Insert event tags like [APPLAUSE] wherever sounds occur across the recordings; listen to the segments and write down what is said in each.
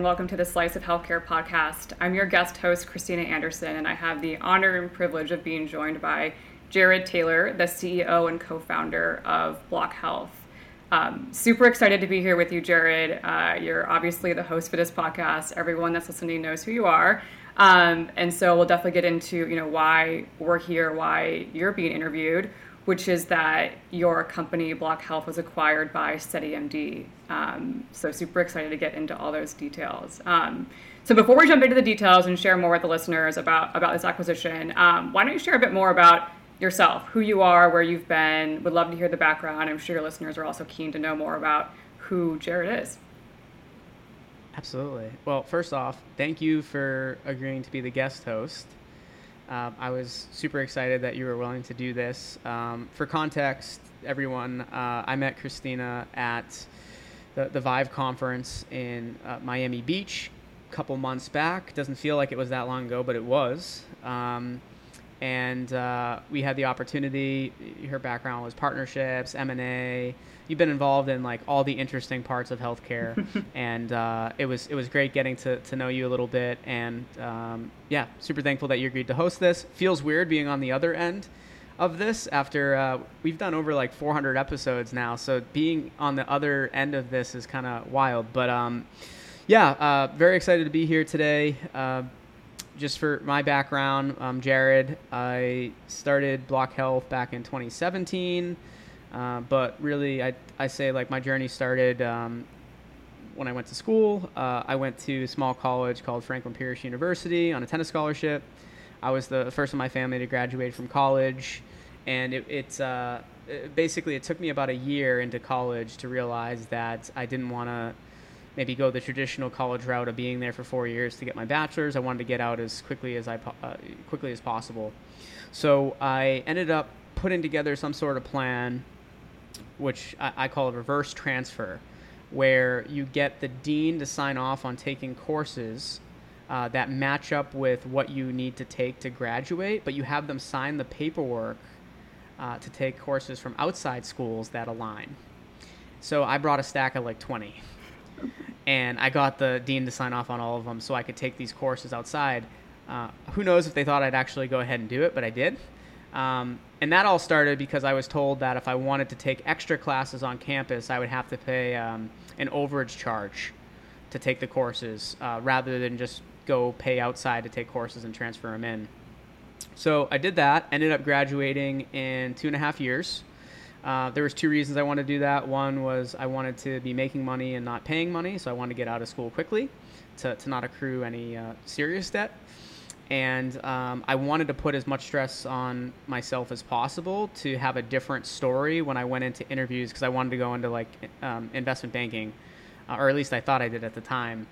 and welcome to the Slice of Healthcare podcast. I'm your guest host, Christina Anderson, and I have the honor and privilege of being joined by Jared Taylor, the CEO and co founder of BlocHealth. Um, super excited to be here with you, Jared. Uh, you're obviously the host for this podcast. Everyone that's listening knows who you are. Um, and so we'll definitely get into you know why we're here, why you're being interviewed, which is that your company BlocHealth was acquired by SteadyMD. Um, so super excited to get into all those details. Um, so before we jump into the details and share more with the listeners about about this acquisition, um, why don't you share a bit more about yourself, who you are, where you've been? Would love to hear the background. I'm sure your listeners are also keen to know more about who Jared is. Absolutely. Well, first off, thank you for agreeing to be the guest host. Um, I was super excited that you were willing to do this. Um, for context, everyone, uh, I met Christina at the, the Vive conference in uh, Miami Beach a couple months back. Doesn't feel like it was that long ago, but it was. Um, and uh, we had the opportunity. Her background was partnerships, M and A. You've been involved in like all the interesting parts of healthcare, [LAUGHS] and uh, it was it was great getting to, to know you a little bit. And um, yeah, super thankful that you agreed to host this. Feels weird being on the other end of this after uh, we've done over like 400 episodes now. So being on the other end of this is kind of wild. But um, yeah, uh, very excited to be here today uh, just for my background, I'm Jared. I started BlocHealth back in 2017, uh, but really, I, I say like my journey started um, when I went to school. Uh, I went to a small college called Franklin Pierce University on a tennis scholarship. I was the first in my family to graduate from college, and it, it's uh, basically it took me about a year into college to realize that I didn't want to maybe go the traditional college route of being there for four years to get my bachelor's. I wanted to get out as quickly as I uh, quickly as possible. So I ended up putting together some sort of plan, which I, I call a reverse transfer, where you get the dean to sign off on taking courses. Uh, that match up with what you need to take to graduate, but you have them sign the paperwork uh, to take courses from outside schools that align. So I brought a stack of like 20 and I got the dean to sign off on all of them so I could take these courses outside. Uh, who knows if they thought I'd actually go ahead and do it, but I did. Um, and that all started because I was told that if I wanted to take extra classes on campus, I would have to pay um, an overage charge to take the courses uh, rather than just go pay outside to take courses and transfer them in. So I did that, ended up graduating in two and a half years. Uh, there was two reasons I wanted to do that. One was I wanted to be making money and not paying money, so I wanted to get out of school quickly to, to not accrue any uh, serious debt. And um, I wanted to put as much stress on myself as possible to have a different story when I went into interviews because I wanted to go into like um, investment banking, uh, or at least I thought I did at the time.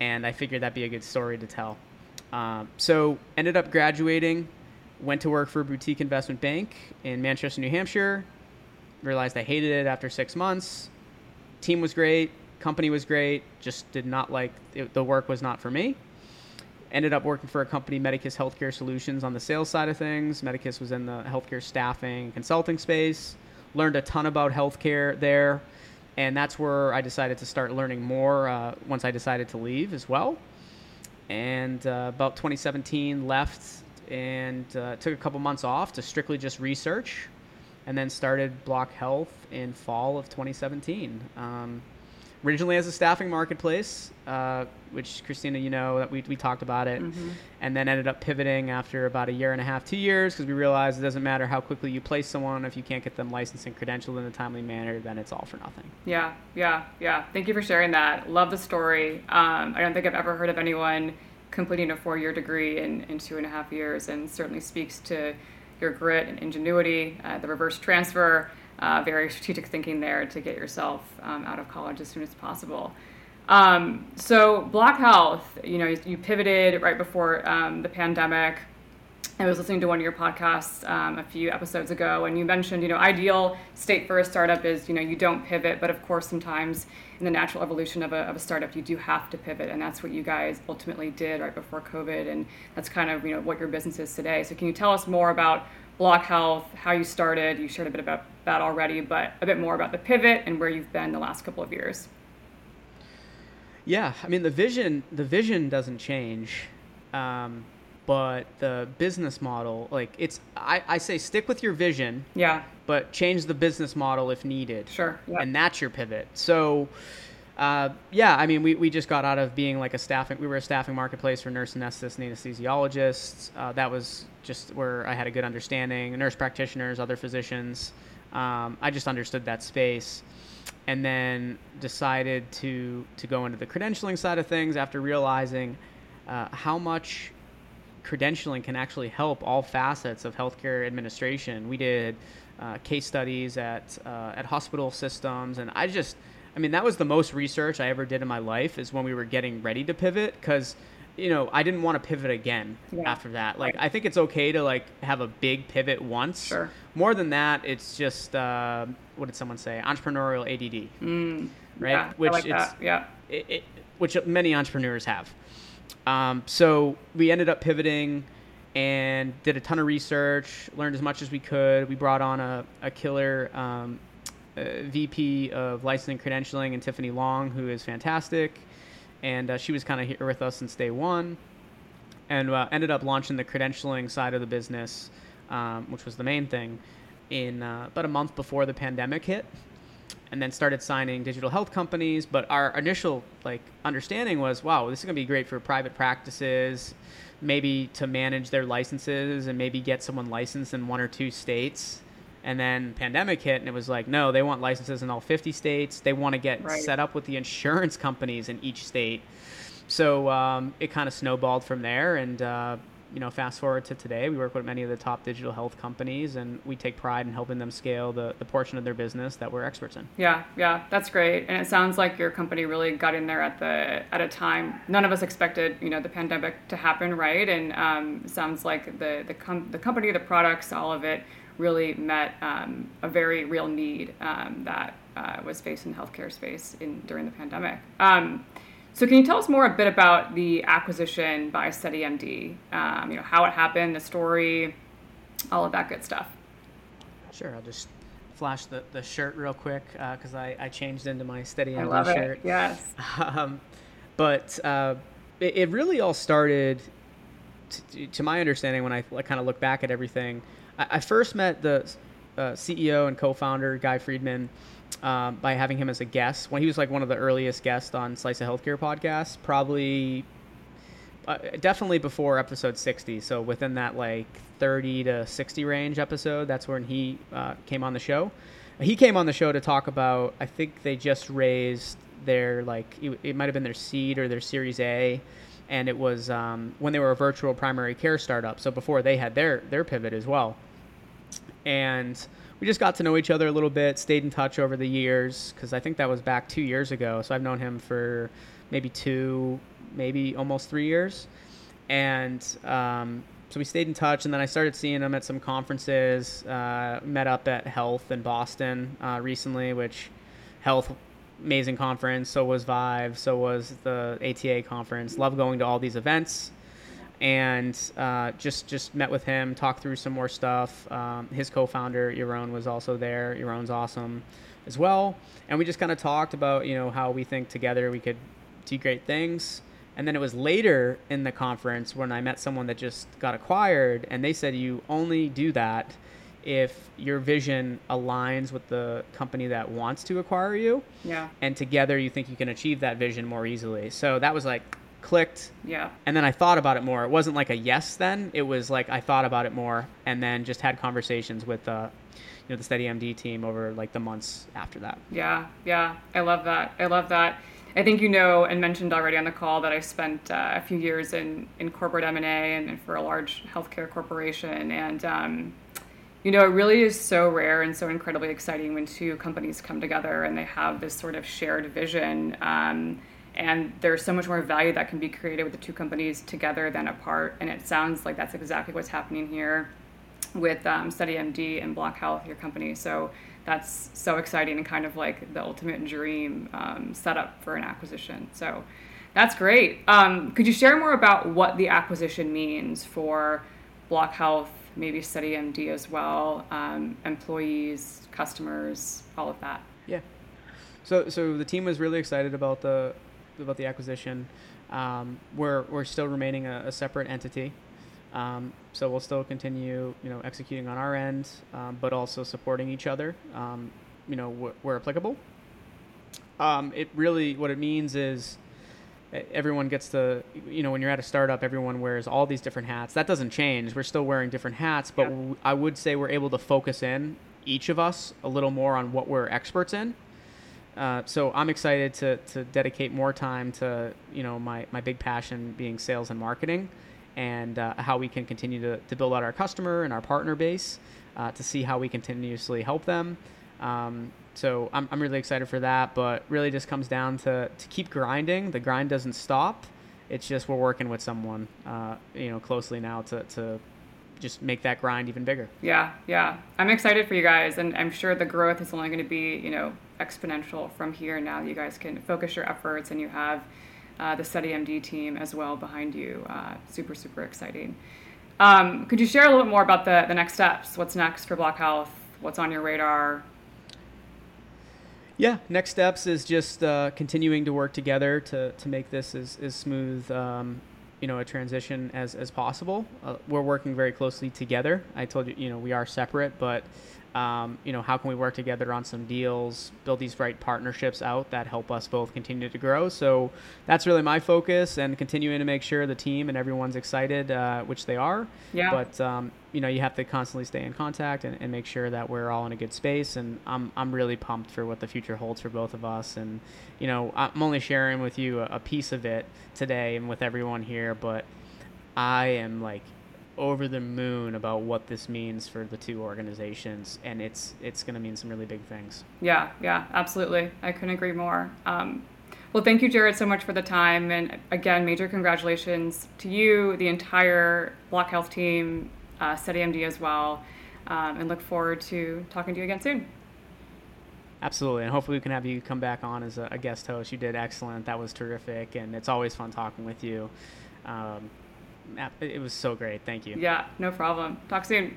And I figured that'd be a good story to tell. Um, so ended up graduating, went to work for a boutique investment bank in Manchester, New Hampshire, realized I hated it after six months. Team was great, company was great, just did not like it, the work was not for me. Ended up working for a company, Medicus Healthcare Solutions, on the sales side of things. Medicus was in the healthcare staffing consulting space. Learned a ton about healthcare there, and that's where I decided to start learning more uh, once I decided to leave as well. And uh, about 2017, left and uh, took a couple months off to strictly just research and then started BlocHealth in fall of 2017. Um, originally as a staffing marketplace, uh, which Christina, you know, that we, we talked about it, mm-hmm. and then ended up pivoting after about a year and a half, two years, because we realized it doesn't matter how quickly you place someone if you can't get them licensed and credentialed in a timely manner, then it's all for nothing. Yeah, yeah, yeah. Thank you for sharing that. Love the story. Um, I don't think I've ever heard of anyone completing a four-year degree in, in two and a half years, and certainly speaks to your grit and ingenuity, uh, the reverse transfer, uh, very strategic thinking there to get yourself um, out of college as soon as possible. Um, so BlocHealth, you know, you, you pivoted right before um, the pandemic. I was listening to one of your podcasts um, a few episodes ago, and you mentioned, you know, ideal state for a startup is, you know, you don't pivot, but of course, sometimes in the natural evolution of a, of a startup, you do have to pivot, and that's what you guys ultimately did right before COVID, and that's kind of, you know, what your business is today. So, can you tell us more about BlocHealth, how you started? You shared a bit about that already, but a bit more about the pivot and where you've been the last couple of years. Yeah, I mean the vision the vision doesn't change, um, but the business model like it's I, I say stick with your vision. Yeah. But change the business model if needed. Sure. Yep. And that's your pivot. So. Uh, yeah, I mean, we, we just got out of being like a staffing, we were a staffing marketplace for nurse anesthetists and anesthesiologists. Uh, that was just where I had a good understanding, nurse practitioners, other physicians. Um, I just understood that space and then decided to to go into the credentialing side of things after realizing uh, how much credentialing can actually help all facets of healthcare administration. We did uh, case studies at uh, at hospital systems, and I just, I mean, that was the most research I ever did in my life. Is when we were getting ready to pivot because you know, I didn't want to pivot again yeah. after that. Like, right. I think it's okay to like have a big pivot once. Sure. More than that, it's just uh, what did someone say? Entrepreneurial ADD. Mm, right. Yeah, which like it's yeah. It, it, which many entrepreneurs have. Um, so we ended up pivoting and did a ton of research, learned as much as we could. We brought on a, a killer um, a VP of licensing credentialing and Tiffany Long, who is fantastic and uh, she was kind of here with us since day one, and uh, ended up launching the credentialing side of the business, um, which was the main thing, in uh, about a month before the pandemic hit, and then started signing digital health companies. But our initial like understanding was, wow, this is gonna be great for private practices, maybe to manage their licenses and maybe get someone licensed in one or two states and then pandemic hit and it was like no they want licenses in all 50 states they want to get right. set up with the insurance companies in each state so um, it kind of snowballed from there and uh, you know fast forward to today we work with many of the top digital health companies and we take pride in helping them scale the, the portion of their business that we're experts in. Yeah yeah that's great. And it sounds like your company really got in there at the at a time none of us expected you know the pandemic to happen right? And um, sounds like the the, com- the company the products all of it really met um, a very real need um, that uh, was faced in healthcare space in, during the pandemic. Um, so, can you tell us more a bit about the acquisition by SteadyMD? Um, you know, how it happened, the story, all of that good stuff. Sure, I'll just flash the, the shirt real quick because uh, I, I changed into my SteadyMD I love shirt. It. Yes. [LAUGHS] Um, but uh, it, it, really all started, to, to my understanding, when I kind of look back at everything I, first met the uh, CEO and co-founder Guy Friedman um, by having him as a guest when he was like one of the earliest guests on Slice of Healthcare podcast, probably uh, definitely before episode 60. So within that like 30 to 60 range episode, that's when he uh, came on the show. He came on the show to talk about. I think they just raised their like it, it might have been their seed or their Series A and it was um, when they were a virtual primary care startup. So before they had their their pivot as well and we just got to know each other a little bit, stayed in touch over the years because I think that was back two years ago. So I've known him for maybe two, maybe almost three years, and um, so we stayed in touch. And then I started seeing him at some conferences. Uh, met up at Health in Boston uh, recently, which Health amazing conference. So was Vive. So was the ATA conference. Love going to all these events and uh, just just met with him, talked through some more stuff. Um, his co-founder Yaron was also there. Yaron's awesome as well, and we just kind of talked about you know how we think together we could do great things. And then it was later in the conference when I met someone that just got acquired, and they said you only do that if your vision aligns with the company that wants to acquire you. Yeah. And together you think you can achieve that vision more easily. So that was like clicked. Yeah. And then I thought about it more. It wasn't like a yes then. It was like I thought about it more and then just had conversations with uh you know the SteadyMD team over like the months after that. Yeah. Yeah. I love that. I love that. I think you know and mentioned already on the call that I spent uh, a few years in, in corporate M&A and, for a large healthcare corporation. And, um, you know, it really is so rare and so incredibly exciting when two companies come together and they have this sort of shared vision. Um, and there's so much more value that can be created with the two companies together than apart. And it sounds like that's exactly what's happening here with um, SteadyMD and BlocHealth, your company. So that's so exciting and kind of like the ultimate dream um, setup for an acquisition. So that's great. Um, could you share more about what the acquisition means for BlocHealth, maybe SteadyMD as well, um, employees, customers, all of that? Yeah. So, so the team was really excited about the about the acquisition. Um, we're we're still remaining a, a separate entity, um, so we'll still continue, you know, executing on our end, um, but also supporting each other, um, you know, wh- where applicable. Um, it really what it means is everyone gets to you know when you're at a startup everyone wears all these different hats that doesn't change we're still wearing different hats but Yeah. I would say we're able to focus in each of us a little more on what we're experts in uh, so i'm excited to, to dedicate more time to you know my, my big passion being sales and marketing and uh, how we can continue to, to build out our customer and our partner base uh, to see how we continuously help them um, so I'm, I'm really excited for that, but really just comes down to, to keep grinding. The grind doesn't stop. It's just we're working with someone, uh, you know, closely now to, to just make that grind even bigger. Yeah, yeah. I'm excited for you guys, and I'm sure the growth is only going to be, you know, exponential from here. Now you guys can focus your efforts, and you have uh, the SteadyMD team as well behind you. Uh, super, super exciting. Um, could you share a little bit more about the the next steps? What's next for BlocHealth? What's on your radar? Yeah, next steps is just uh, continuing to work together to, to make this as, as smooth, um, you know, a transition as, as possible. Uh, we're working very closely together. I told you, you know, we are separate, but, um, you know, how can we work together on some deals, build these right partnerships out that help us both continue to grow? So that's really my focus and continuing to make sure the team and everyone's excited, uh, which they are. Yeah. But, um, you know, you have to constantly stay in contact and, and make sure that we're all in a good space. And I'm, I'm really pumped for what the future holds for both of us. And, you know, I'm only sharing with you a, a piece of it today and with everyone here, but I am like over the moon about what this means for the two organizations. And it's, it's going to mean some really big things. Yeah, yeah, absolutely. I couldn't agree more. Um, well, thank you, Jared, so much for the time. And again, major congratulations to you, the entire BlocHealth team, uh, SteadyMD as well. Um, and look forward to talking to you again soon. Absolutely, and hopefully we can have you come back on as a, a guest host. You did excellent. That was terrific, and it's always fun talking with you. Um, it was so great. Thank you. Yeah, no problem. Talk soon.